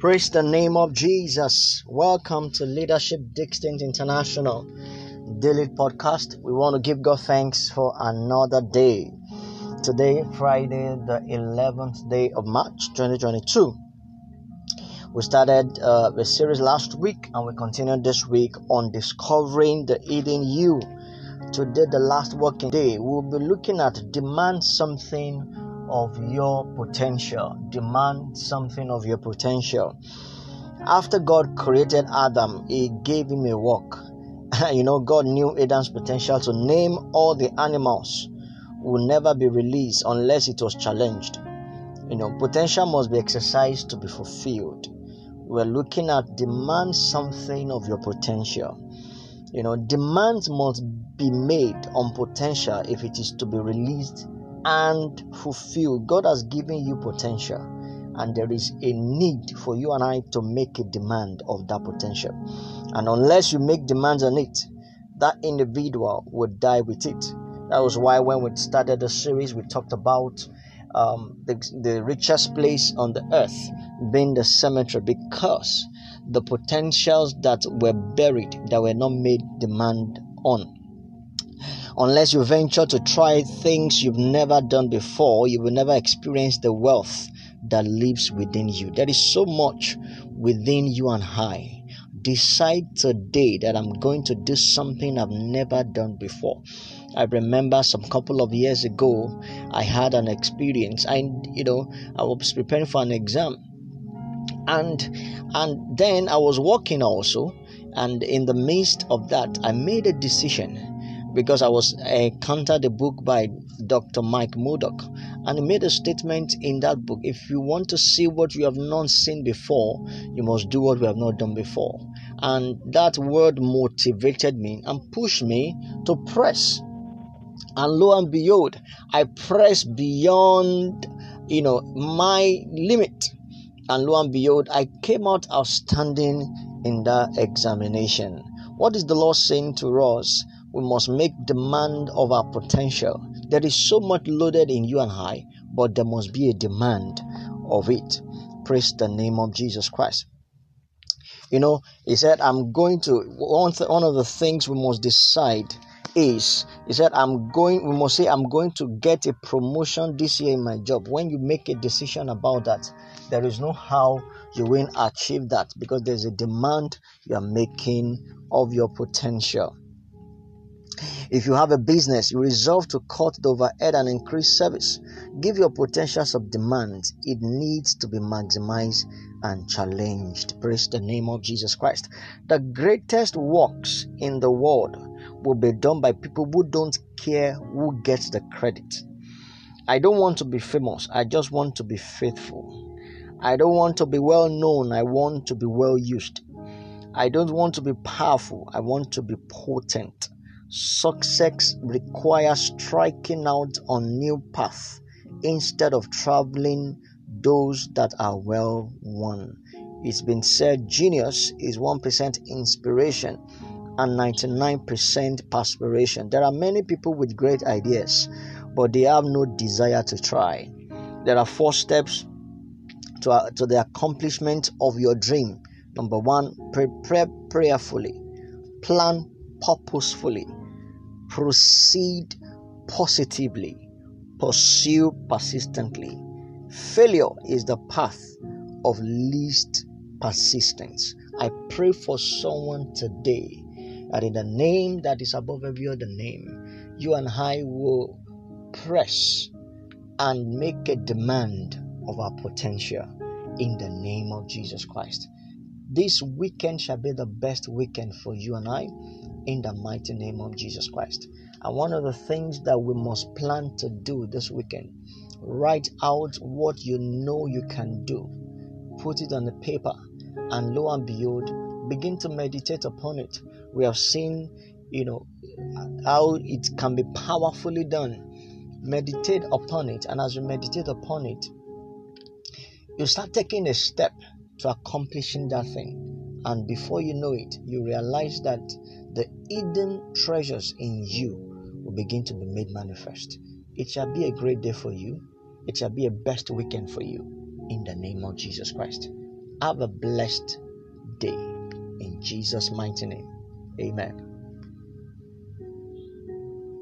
Praise the name of Jesus. Welcome to Leadership Distinct International Daily Podcast. We want to give God thanks for another day. Today, Friday, the 11th day of March 2022. We started uh, the series last week and we continued this week on discovering the hidden you. Today, the last working day, we'll be looking at demand something of your potential. Demand something of your potential. After God created Adam, He gave him a work. you know, God knew Adam's potential to name all the animals will never be released unless it was challenged. You know, potential must be exercised to be fulfilled. We're looking at demand something of your potential. You know, demands must be made on potential if it is to be released and fulfill. God has given you potential, and there is a need for you and I to make a demand of that potential. And unless you make demands on it, that individual would die with it. That was why when we started the series, we talked about um, the, the richest place on the earth being the cemetery because the potentials that were buried that were not made demand on Unless you venture to try things you've never done before, you will never experience the wealth that lives within you. There is so much within you and I. Decide today that I'm going to do something I've never done before. I remember some couple of years ago, I had an experience. I, you know, I was preparing for an exam, and and then I was working also, and in the midst of that, I made a decision because I was encountered a book by Dr. Mike Murdock, and he made a statement in that book. If you want to see what you have not seen before, you must do what we have not done before. And that word motivated me and pushed me to press. And lo and behold, I pressed beyond, you know, my limit. And lo and behold, I came out outstanding in that examination. What is the Lord saying to us? We must make demand of our potential. There is so much loaded in you and I, but there must be a demand of it. Praise the name of Jesus Christ. You know, he said, I'm going to, one, th- one of the things we must decide is, he said, I'm going, we must say, I'm going to get a promotion this year in my job. When you make a decision about that, there is no how you will achieve that because there's a demand you are making of your potential. If you have a business, you resolve to cut the overhead and increase service. Give your potentials of demand. It needs to be maximized and challenged. Praise the name of Jesus Christ. The greatest works in the world will be done by people who don't care who gets the credit. I don't want to be famous, I just want to be faithful. I don't want to be well known, I want to be well used. I don't want to be powerful, I want to be potent. Success requires striking out on new paths instead of traveling those that are well worn. It's been said genius is 1% inspiration and 99% perspiration. There are many people with great ideas, but they have no desire to try. There are four steps to, uh, to the accomplishment of your dream. Number one, prepare prayerfully, plan purposefully, proceed positively, pursue persistently. Failure is the path of least persistence. I pray for someone today that in the name that is above every other name, you and I will press and make a demand of our potential in the name of Jesus Christ. This weekend shall be the best weekend for you and I in the mighty name of Jesus Christ. And one of the things that we must plan to do this weekend, write out what you know you can do, put it on the paper, and lo and behold, begin to meditate upon it. We have seen, you know, how it can be powerfully done. Meditate upon it, and as you meditate upon it, you start taking a step to accomplishing that thing. And before you know it, you realize that the hidden treasures in you will begin to be made manifest. It shall be a great day for you. It shall be a best weekend for you in the name of Jesus Christ. Have a blessed day in Jesus' mighty name. Amen.